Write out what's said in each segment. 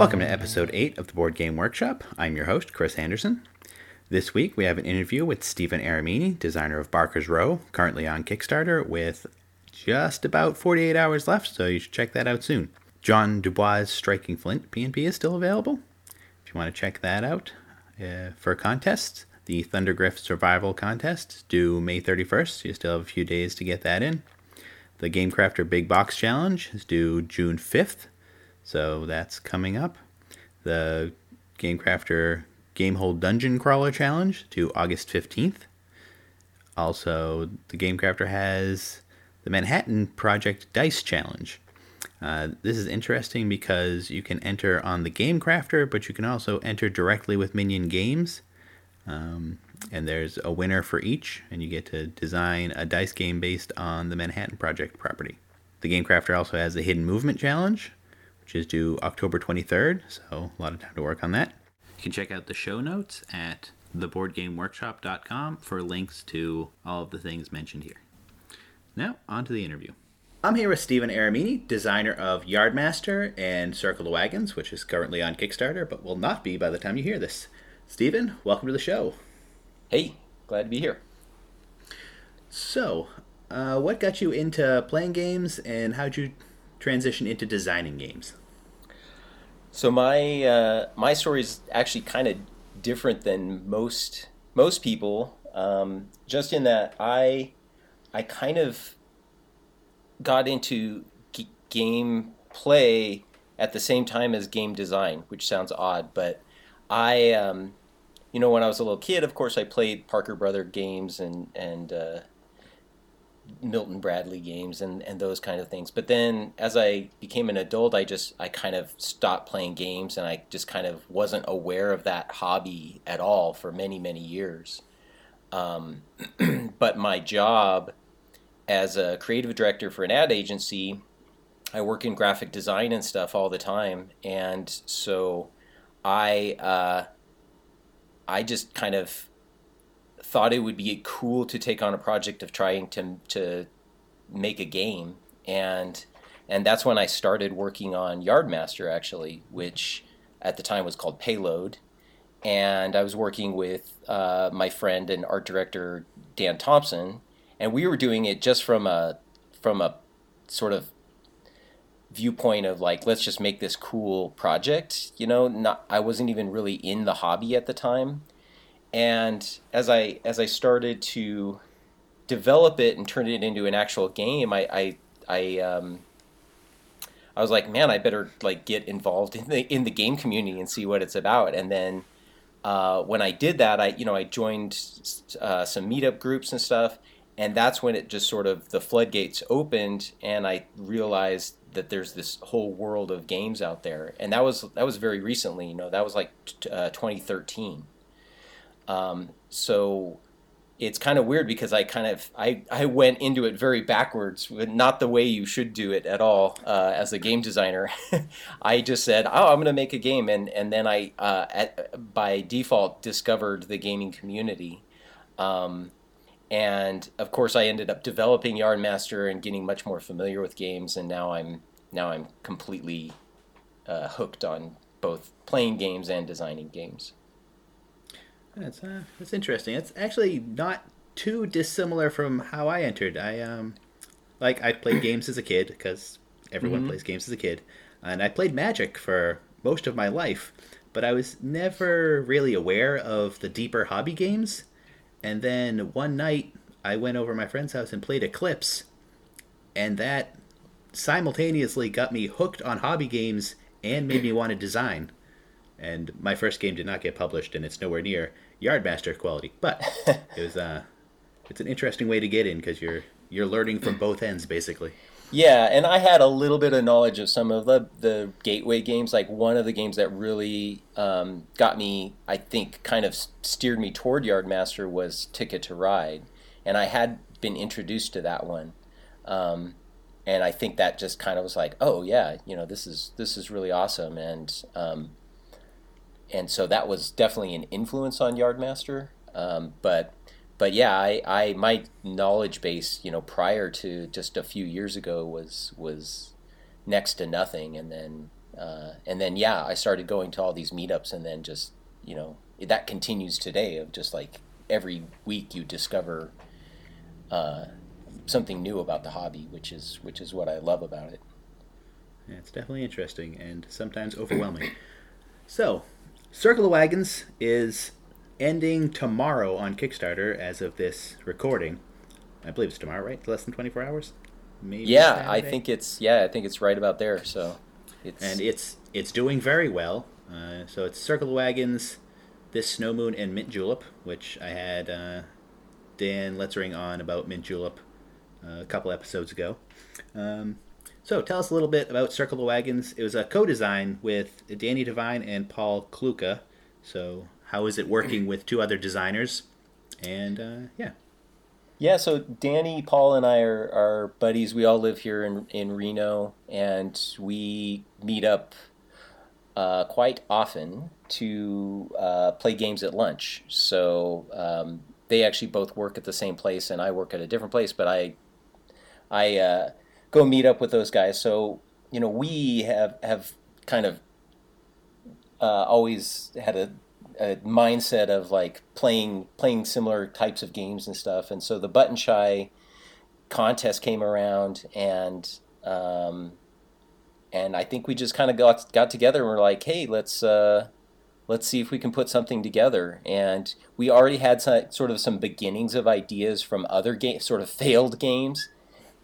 Welcome to episode 8 of the Board Game Workshop. I'm your host, Chris Anderson. This week we have an interview with Steven Aramini, designer of Barker's Row, currently on Kickstarter with just about 48 hours left, so you should check that out soon. John du Bois' Striking Flint PNP is still available. If you want to check that out uh, for contests, the ThunderGryph Survival Contest due May 31st. You still have a few days to get that in. The GameCrafter Big Box Challenge is due June 5th, so that's coming up. The GameCrafter Gamehole Dungeon Crawler Challenge to August 15th. Also, the GameCrafter has the Manhattan Project Dice Challenge. Uh, this is interesting because you can enter on the Game Crafter, but you can also enter directly with Minion Games. Um, and there's a winner for each, and you get to design a dice game based on the Manhattan Project property. The Game Crafter also has the Hidden Movement Challenge, which is due October 23rd, so a lot of time to work on that. You can check out the show notes at theboardgameworkshop.com for links to all of the things mentioned here. Now, on to the interview. I'm here with Steven Aramini, designer of Yardmaster and Circle the Wagons, which is currently on Kickstarter, but will not be by the time you hear this. Steven, welcome to the show. Hey, glad to be here. So, uh, what got you into playing games, and how'd you transition into designing games? So my uh, my story is actually kind of different than most most people, um, just in that I I kind of got into g- game play at the same time as game design, which sounds odd, but I, um, you know, when I was a little kid, of course, I played Parker Brother games and and uh, Milton Bradley games and and those kind of things. But then, as I became an adult, I just I kind of stopped playing games, and I just kind of wasn't aware of that hobby at all for many many years. Um, but my job as a creative director for an ad agency, I work in graphic design and stuff all the time, and so I uh, I just kind of thought it would be cool to take on a project of trying to to make a game, and and that's when I started working on Yardmaster actually, which at the time was called Payload, and I was working with uh, my friend and art director Dan Thompson. And we were doing it just from a from a sort of viewpoint of like let's just make this cool project you know? Not i wasn't even really in the hobby at the time and as i as i started to develop it and turn it into an actual game i i i um i was like man i better like get involved in the in the game community and see what it's about. And then uh, when i did that i you know i joined uh, some meetup groups and stuff and that's when it just sort of the floodgates opened and i realized that there's this whole world of games out there. And that was that was very recently you know that was like uh, 2013 um, so it's kind of weird because i kind of I, I went into it very backwards not the way you should do it at all uh, as a game designer i just said oh i'm going to make a game and and then i uh, at, by default discovered the gaming community um, and of course I ended up developing Yardmaster and getting much more familiar with games and now I'm now I'm completely uh, hooked on both playing games and designing games. That's uh, that's interesting. It's actually not too dissimilar from how I entered. I um like I played games as a kid because everyone mm-hmm. plays games as a kid, and I played Magic for most of my life, but I was never really aware of the deeper hobby games and then one night, I went over my friend's house and played Eclipse, and that simultaneously got me hooked on hobby games and made me want to design. And my first game did not get published, and it's nowhere near Yardmaster quality, but it was uh, it's an interesting way to get in because you're you're learning from both ends basically. Yeah, and I had a little bit of knowledge of some of the the gateway games. Like one of the games that really um, got me, I think, kind of steered me toward Yardmaster was Ticket to Ride, and I had been introduced to that one, um, and I think that just kind of was like, oh yeah, you know, this is this is really awesome, and um, and so that was definitely an influence on Yardmaster. Um, but but yeah, I, I my knowledge base, you know, prior to just a few years ago was was next to nothing, and then uh, and then yeah, I started going to all these meetups, and then just you know that continues today of just like every week you discover uh, something new about the hobby, which is which is what I love about it. Yeah, it's definitely interesting and sometimes overwhelming. so, Circle of Wagons is ending tomorrow on Kickstarter as of this recording. I believe it's tomorrow, right? Less than 24 hours? Maybe yeah, Saturday? I think it's yeah, I think it's right about there. So, it's and it's it's doing very well. Uh, so it's Circle of Wagons, this Snow Moon, and Mint Julep, which I had uh, Dan Letzring on about Mint Julep uh, a couple episodes ago. Um, so tell us a little bit about Circle the Wagons. It was a co-design with Danny Devine and Paul Kluka. So how is it working with two other designers? And uh, yeah. Yeah, so Danny, Paul, and I are, are buddies. We all live here in, in Reno, and we meet up uh, quite often to uh, play games at lunch. So um, they actually both work at the same place, and I work at a different place. But I, I uh, go meet up with those guys. So you know, we have have kind of uh, always had a, a, mindset of like playing playing similar types of games and stuff. And so the Button Shy contest came around, and um, and I think we just kind of got got together and we're like, hey, let's. Uh, let's see if we can put something together. And we already had some, sort of some beginnings of ideas from other games, sort of failed games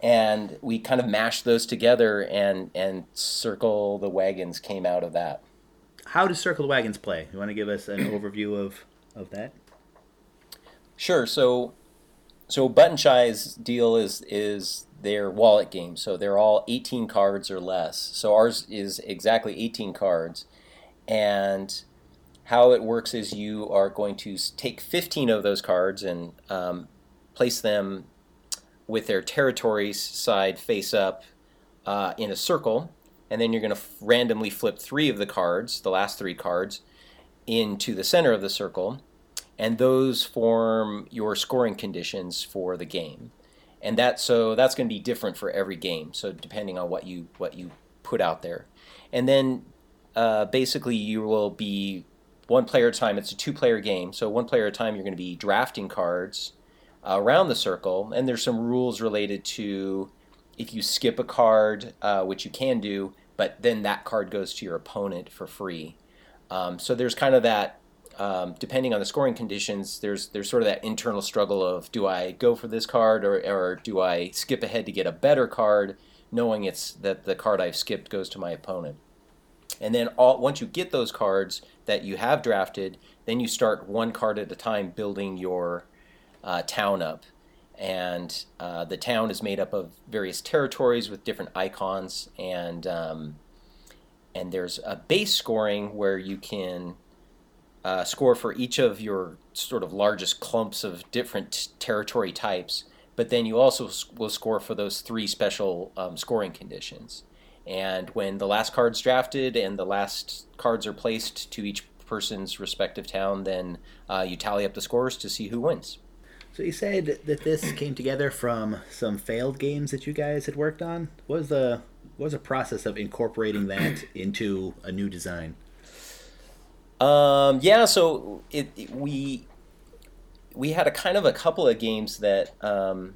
and we kind of mashed those together and and circle the wagons came out of that. How does circle the wagons play? You want to give us an overview of of that? Sure so so button shy's deal is is their wallet game so they're all 18 cards or less. So ours is exactly 18 cards and how it works is you are going to take 15 of those cards and um, place them with their territories side face up uh, in a circle, and then you're going to f- randomly flip three of the cards, the last three cards, into the center of the circle, and those form your scoring conditions for the game. And that so that's going to be different for every game. So depending on what you what you put out there, and then uh, basically you will be one player at a time. It's a two player game, so one player at a time. You're going to be drafting cards around the circle, and there's some rules related to if you skip a card, uh, which you can do, but then that card goes to your opponent for free. Um, so there's kind of that. Um, depending on the scoring conditions, there's there's sort of that internal struggle of do I go for this card or, or do I skip ahead to get a better card, knowing it's that the card I've skipped goes to my opponent. And then all, once you get those cards that you have drafted, then you start one card at a time building your uh, town up. And uh, the town is made up of various territories with different icons, and um, and there's a base scoring where you can uh, score for each of your sort of largest clumps of different territory types. But then you also will score for those three special um, scoring conditions. And when the last card's drafted and the last cards are placed to each person's respective town, then uh, you tally up the scores to see who wins. So you said that this came together from some failed games that you guys had worked on. What was the what was the process of incorporating that into a new design? Um, yeah, so it, it, we we had a kind of a couple of games that um,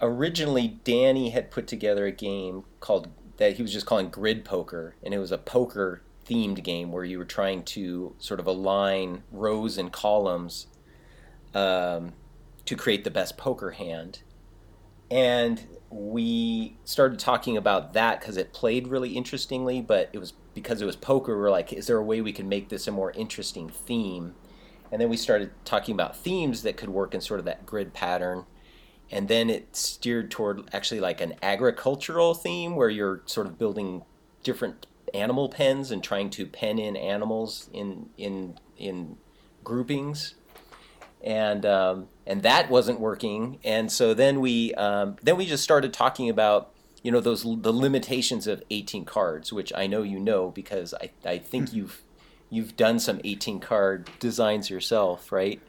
originally Danny had put together a game called that he was just calling Grid Poker, and it was a poker themed game where you were trying to sort of align rows and columns um, to create the best poker hand. And we started talking about that because it played really interestingly, but it was because it was poker. We are like, is there a way we can make this a more interesting theme? And then we started talking about themes that could work in sort of that grid pattern. And then it steered toward actually like an agricultural theme where you're sort of building different animal pens and trying to pen in animals in in in groupings and um, and that wasn't working. And so then we um, then we just started talking about you know those the limitations of 18 cards, which I know you know because I I think hmm. you've you've done some 18 card designs yourself, right?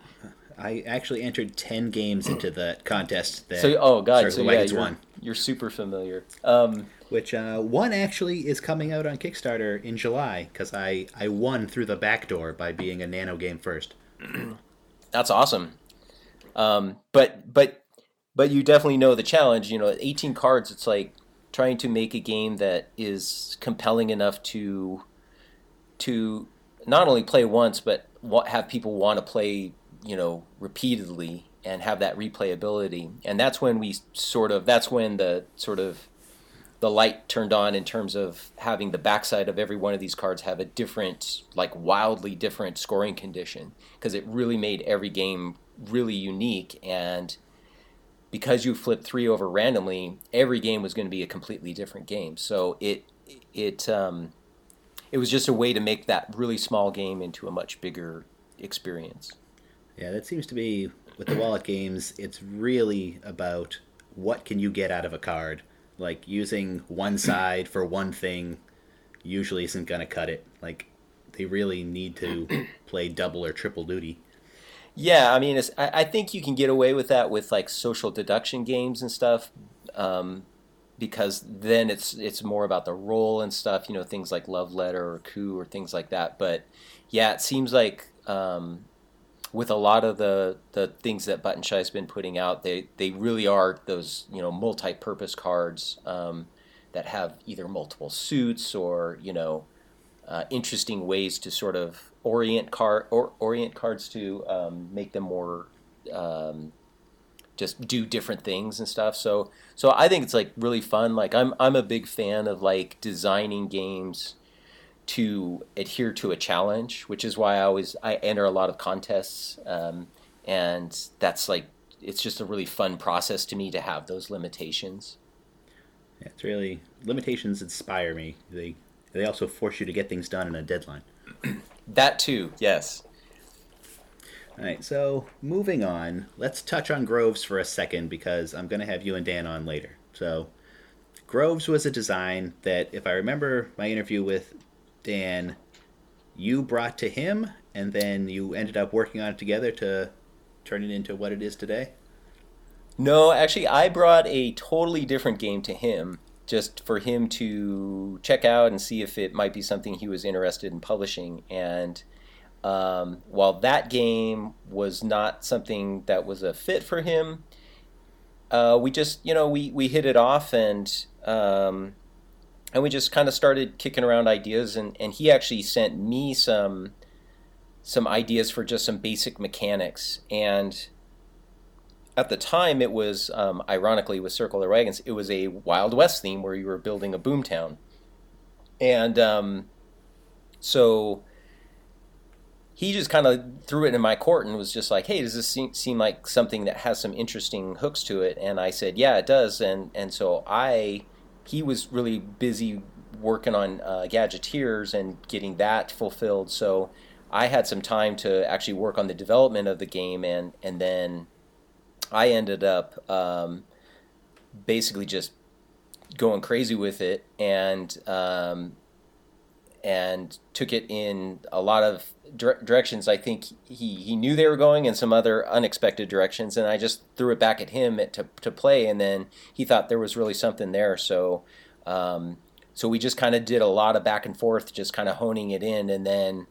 I actually entered ten games into the contest that So oh god, so yeah, you're, you're super familiar. Um, Which uh, one actually is coming out on Kickstarter in July because I I won through the back door by being a nano game first. That's awesome. Um, but but but you definitely know the challenge. You know, 18 cards, it's like trying to make a game that is compelling enough to to not only play once, but have people want to play. You know, repeatedly and have that replayability. And that's when we sort of that's when the sort of the light turned on in terms of having the backside of every one of these cards have a different, like wildly different scoring condition because it really made every game really unique. And because you flipped three over randomly, every game was going to be a completely different game. So it it um, it was just a way to make that really small game into a much bigger experience. Yeah, that seems to be with the wallet games. It's really about what can you get out of a card. Like using one side for one thing usually isn't going to cut it. Like they really need to play double or triple duty. Yeah, I mean, it's, I, I think you can get away with that with like social deduction games and stuff, um, because then it's it's more about the role and stuff. You know, things like love letter or coup or things like that. But yeah, it seems like um, with a lot of the the things that Button Shy's been putting out, they they really are those you know multi-purpose cards um, that have either multiple suits or you know uh, interesting ways to sort of orient card or orient cards to um, make them more um, just do different things and stuff. So so I think it's like really fun. Like I'm I'm a big fan of like designing games to adhere to a challenge, which is why I always I enter a lot of contests, um, and that's like it's just a really fun process to me to have those limitations. Yeah, it's really limitations inspire me. They they also force you to get things done in a deadline. That too, yes. All right, so moving on, let's touch on Groves for a second because I'm going to have you and Dan on later. So, Groves was a design that, if I remember my interview with Dan, you brought to him, and then you ended up working on it together to turn it into what it is today. No, actually, I brought a totally different game to him just for him to check out and see if it might be something he was interested in publishing. And um, while that game was not something that was a fit for him, uh, we just, you know, we, we hit it off and um, and we just kind of started kicking around ideas. And, and he actually sent me some some ideas for just some basic mechanics. And at the time it was um, ironically with circle of wagons it was a wild west theme where you were building a boomtown and um, so he just kind of threw it in my court and was just like hey does this seem, seem like something that has some interesting hooks to it? And i said yeah it does. And and so i he was really busy working on uh, gadgeteers and getting that fulfilled. So i had some time to actually work on the development of the game and and then I ended up um, basically just going crazy with it and um, and took it in a lot of dire- directions. I think he, he knew they were going in some other unexpected directions, and I just threw it back at him at, to to play, and then he thought there was really something there. So um, so we just kind of did a lot of back and forth, just kind of honing it in, and then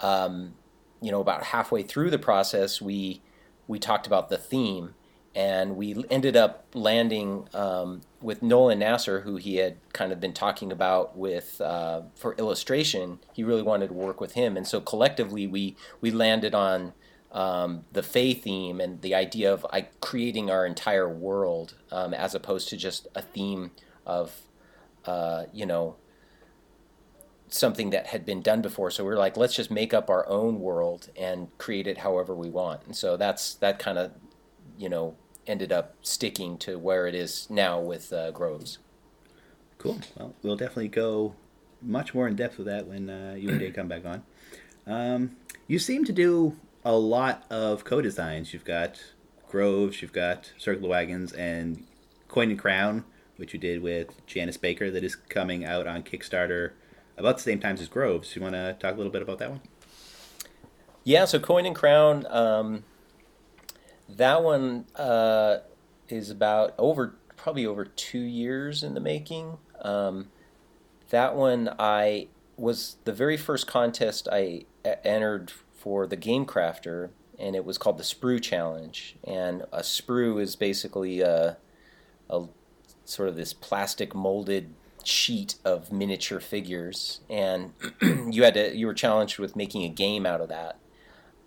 um, you know about halfway through the process we we talked about the theme and we ended up landing um, with Nolan Nasser, who he had kind of been talking about with uh, for illustration. He really wanted to work with him, and so collectively we we landed on um, the Fae theme and the idea of creating our entire world um, as opposed to just a theme of uh, you know something that had been done before. So we are like, let's just make up our own world and create it however we want. And so that's that kind of you know ended up sticking to where it is now with uh, Groves. Cool. Well, we'll definitely go much more in depth with that when uh, you and Dave come back on. Um, you seem to do a lot of co-designs. You've got Groves, you've got Circle Wagons, and Coin and Crown, which you did with Janice Baker, that is coming out on Kickstarter about the same time as Groves. You want to talk a little bit about that one? Yeah. So Coin and Crown. Um, That one uh, is about over probably over two years in the making. Um, that one I was the very first contest I entered for the Game Crafter, and it was called the Sprue Challenge. And a sprue is basically a, a sort of this plastic molded sheet of miniature figures, and you had to you were challenged with making a game out of that.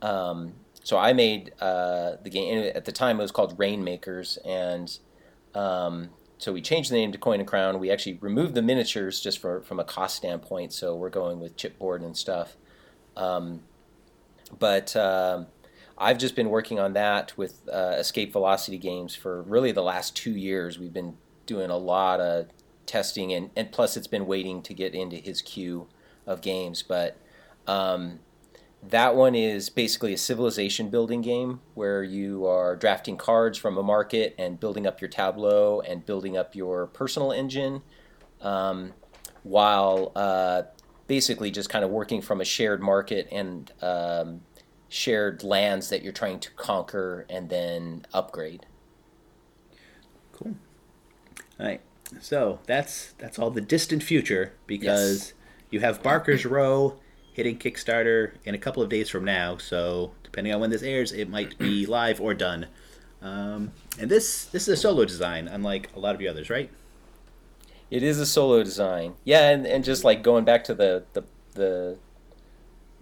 Um, so I made uh, the game at the time. It was called Rainmakers, and um, so we changed the name to Coin and Crown. We actually removed the miniatures just for, from a cost standpoint. So we're going with chipboard and stuff. Um, but uh, I've just been working on that with uh, Escape Velocity games for really the last two years. We've been doing a lot of testing, and, and plus it's been waiting to get into his queue of games. But um, that one is basically a civilization building game where you are drafting cards from a market and building up your tableau and building up your personal engine um, while uh, basically just kind of working from a shared market and um, shared lands that you're trying to conquer and then upgrade. Cool. All right. So that's that's all the distant future because yes. you have Barker's Row hitting Kickstarter in a couple of days from now. So depending on when this airs, it might be live or done. Um, and this this is a solo design, unlike a lot of the others, right? It is a solo design, yeah, and, and just like going back to the the the,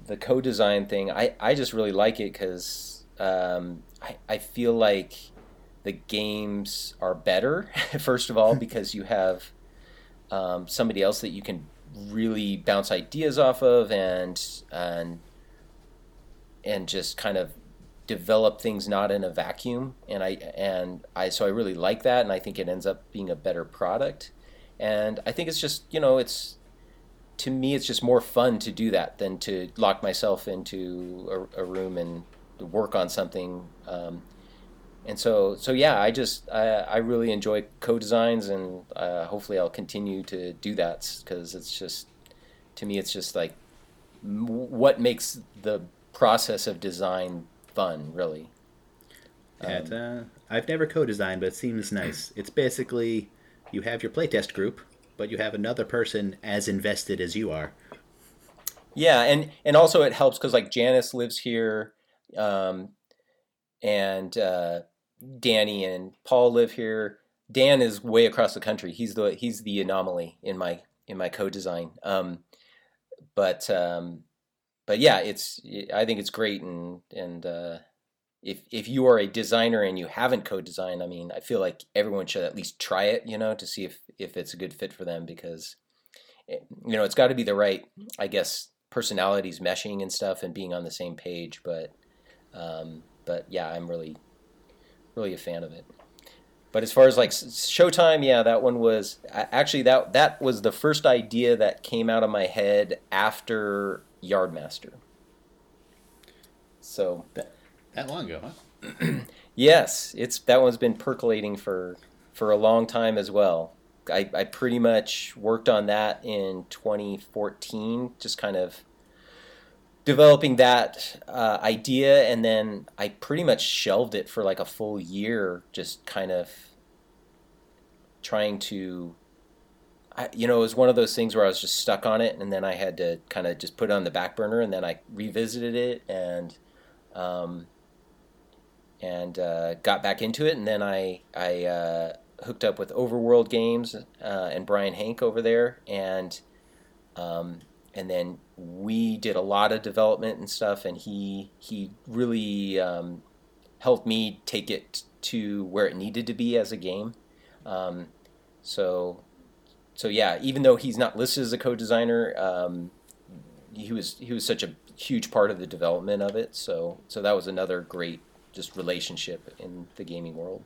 the co-design thing, I, I just really like it because um, I I feel like the games are better first of all because you have um, somebody else that you can really bounce ideas off of and and and just kind of develop things not in a vacuum. And I and I so I really like that and I think it ends up being a better product. And I think it's just you know it's to me it's just more fun to do that than to lock myself into a, a room and work on something um, and so so yeah i just i, I really enjoy co-designs and uh, hopefully i'll continue to do that because it's just to me it's just like what makes the process of design fun really. Yeah, um, uh, i've never co-designed but it seems nice. It's basically you have your playtest group but you have another person as invested as you are. Yeah and and also it helps because like janice lives here um, and uh, Danny and Paul live here. Dan is way across the country. He's the he's the anomaly in my in my co-design. Um, but um, but yeah, it's I think it's great and and uh, if if you are a designer and you haven't co-designed, I mean, I feel like everyone should at least try it, you know, to see if if it's a good fit for them because it, eh, you know it's got to be the right, I guess, personalities meshing and stuff and being on the same page. But um, but yeah, I'm really really a fan of it. But as far as like Showtime, yeah, that one was actually that that was the first idea that came out of my head after Yardmaster. So that, that long ago, huh? yes, it's that one's been percolating for for a long time as well. I, I pretty much worked on that in 2014, just kind of developing that uh, idea and then i pretty much shelved it for like a full year just kind of trying to I, you know it was one of those things where i was just stuck on it and then i had to kind of just put it on the back burner and then i revisited it and um, and uh, got back into it and then i i uh, hooked up with overworld games uh, and brian Henk over there and um, and then we did a lot of development and stuff, and he he really um, helped me take it to where it needed to be as a game. Um, so so yeah, even though he's not listed as a co-designer, um, he was he was such a huge part of the development of it. So so that was another great just relationship in the gaming world.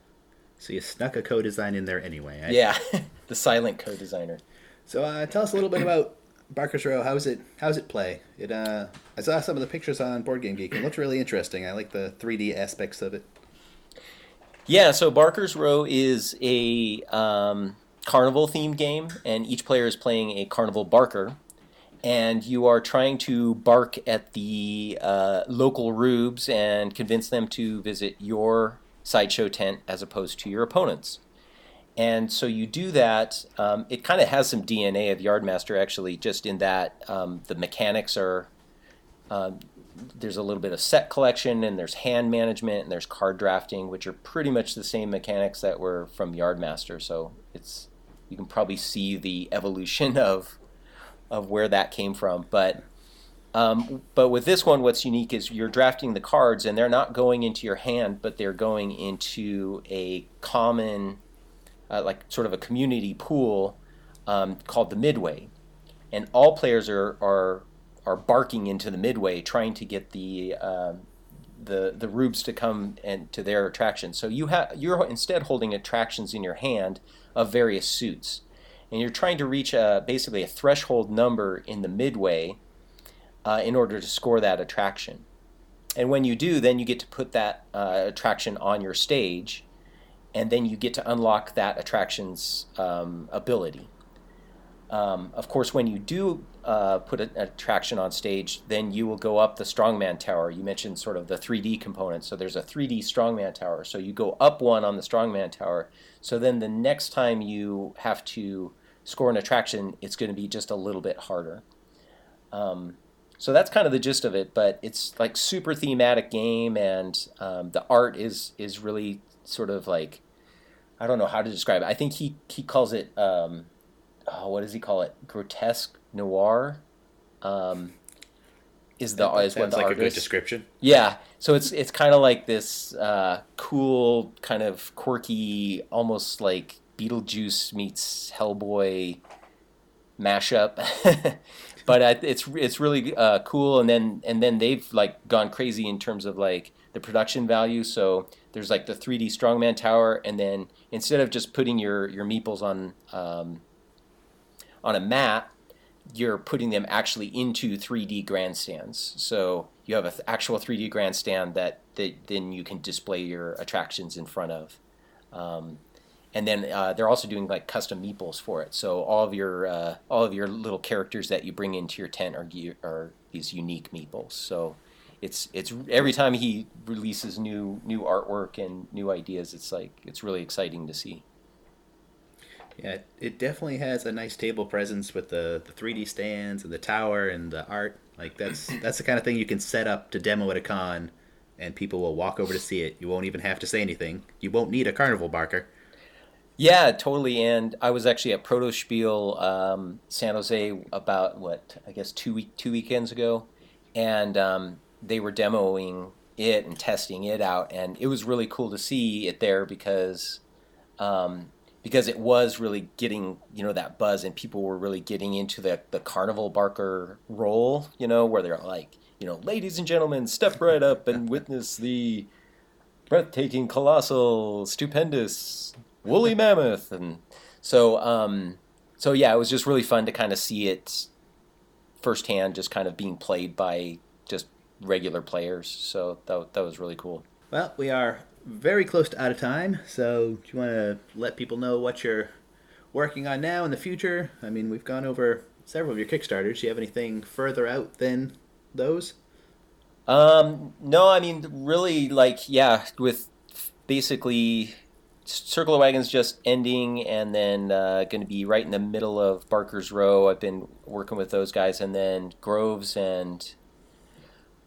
So you snuck a co-design in there anyway. Eh? Yeah, the silent co-designer. So uh, tell us a little bit about Barker's Row, how's it how's it play? It uh I saw some of the pictures on Board Game Geek. It looks really interesting. I like the 3D aspects of it. Yeah, so Barker's Row is a um, carnival themed game, and each player is playing a carnival barker, and you are trying to bark at the uh, local rubes and convince them to visit your sideshow tent as opposed to your opponent's. And so you do that. Um, it kind of has some DNA of Yardmaster, actually, just in that um, the mechanics are. Um, there's a little bit of set collection, and there's hand management, and there's card drafting, which are pretty much the same mechanics that were from Yardmaster. So it's you can probably see the evolution of of where that came from. But um, but with this one, what's unique is you're drafting the cards, and they're not going into your hand, but they're going into a common uh, like sort of a community pool um, called the Midway, and all players are are are barking into the Midway, trying to get the uh, the the rubes to come and to their attraction. So you have you're instead holding attractions in your hand of various suits, and you're trying to reach a, basically a threshold number in the Midway uh, in order to score that attraction. And when you do, then you get to put that uh, attraction on your stage and then you get to unlock that attraction's um, ability. Um, of course, when you do uh, put an attraction on stage, then you will go up the strongman tower. You mentioned sort of the 3D component. So there's a 3D strongman tower. So you go up one on the strongman tower. So then the next time you have to score an attraction, it's going to be just a little bit harder. Um, so that's kind of the gist of it. But it's like super thematic game, and um, the art is is really sort of like I don't know how to describe it. I think he he calls it um, oh, what does he call it? Grotesque noir. Um, is the that is what the like artist. a good description. Yeah, so it's it's kind of like this uh, cool, kind of quirky, almost like Beetlejuice meets Hellboy mashup. but it's it's really uh, cool, and then and then they've like gone crazy in terms of like the production value. So there's like the 3D strongman tower, and then instead of just putting your your meeples on um, on a mat, you're putting them actually into 3D grandstands. So you have an actual 3D grandstand that, that then you can display your attractions in front of. Um, and then uh, they're also doing like custom meeples for it. So all of your uh, all of your little characters that you bring into your tent are are these unique meeples. So it's it's every time he releases new new artwork and new ideas, it's like it's really exciting to see. Yeah, it definitely has a nice table presence with the, the 3D stands and the tower and the art. Like that's that's the kind of thing you can set up to demo at a con, and people will walk over to see it. You won't even have to say anything. You won't need a carnival barker. Yeah, totally. And I was actually at Protospiel um, San Jose about what I guess two week two weekends ago, and um, they were demoing it and testing it out, and it was really cool to see it there because um, because it was really getting you know that buzz, and people were really getting into the the carnival barker role, you know, where they're like, you know, ladies and gentlemen, step right up and witness the breathtaking, colossal, stupendous woolly mammoth, and so um, so yeah, it was just really fun to kind of see it firsthand, just kind of being played by just regular players. So that, that was really cool. Well, we are very close to out of time, so do you want to let people know what you're working on now in the future? I mean, we've gone over several of your Kickstarters. Do you have anything further out than those? Um, no, I mean, really, like, yeah, with basically Circle of Wagons just ending, and then uh, going to be right in the middle of Barker's Row. I've been working with those guys, and then Groves and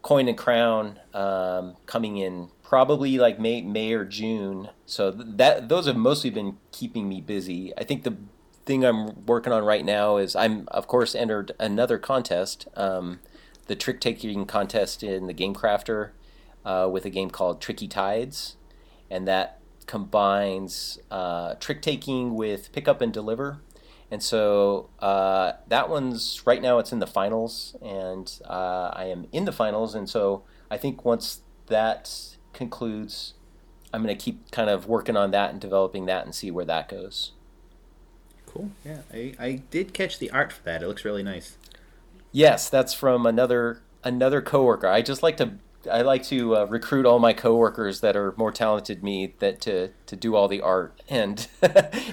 Coin and Crown um, coming in probably like May, May or June. So that those have mostly been keeping me busy. I think the thing I'm working on right now is I'm of course entered another contest, um, the trick taking contest in the Game Crafter, uh, with a game called Tricky Tides, and that combines uh, trick taking with pick up and deliver. And so uh, that one's right now it's in the finals, and uh, I am in the finals. And so I think once that concludes, I'm going to keep kind of working on that and developing that and see where that goes. Cool. Yeah, I, I did catch the art for that. It looks really nice. Yes, that's from another another coworker. I just like to I like to uh, recruit all my coworkers that are more talented than me that to to do all the art and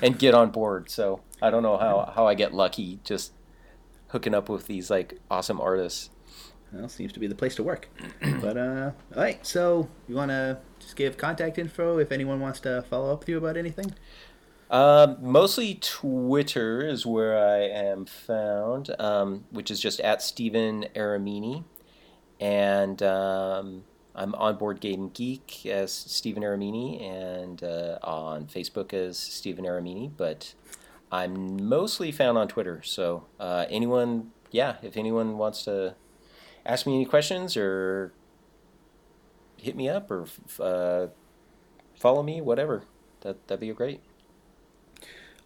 and get on board. So I don't know how how I get lucky just hooking up with these like awesome artists. well, seems to be the place to work. but uh, all right, so you want to just give contact info if anyone wants to follow up with you about anything? Um, mostly Twitter is where I am found, um, which is just at Steven Aramini, and um, I'm on Board Game Geek as Steven Aramini, and uh, on Facebook as Steven Aramini. But I'm mostly found on Twitter. So uh, anyone, yeah, if anyone wants to ask me any questions or hit me up or uh, follow me, whatever, that that'd be great.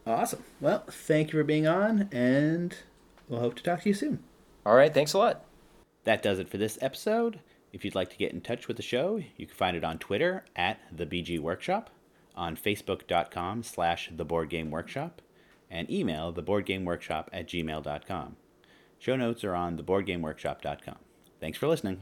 Awesome. Well, thank you for being on, and we'll hope to talk to you soon. All right. Thanks a lot. That does it for this episode. If you'd like to get in touch with the show, you can find it on Twitter at the BG Workshop, on Facebook.com slash the Board Game Workshop, and email theboardgameworkshop at gmail.com. Show notes are on theboardgameworkshop.com. Thanks for listening.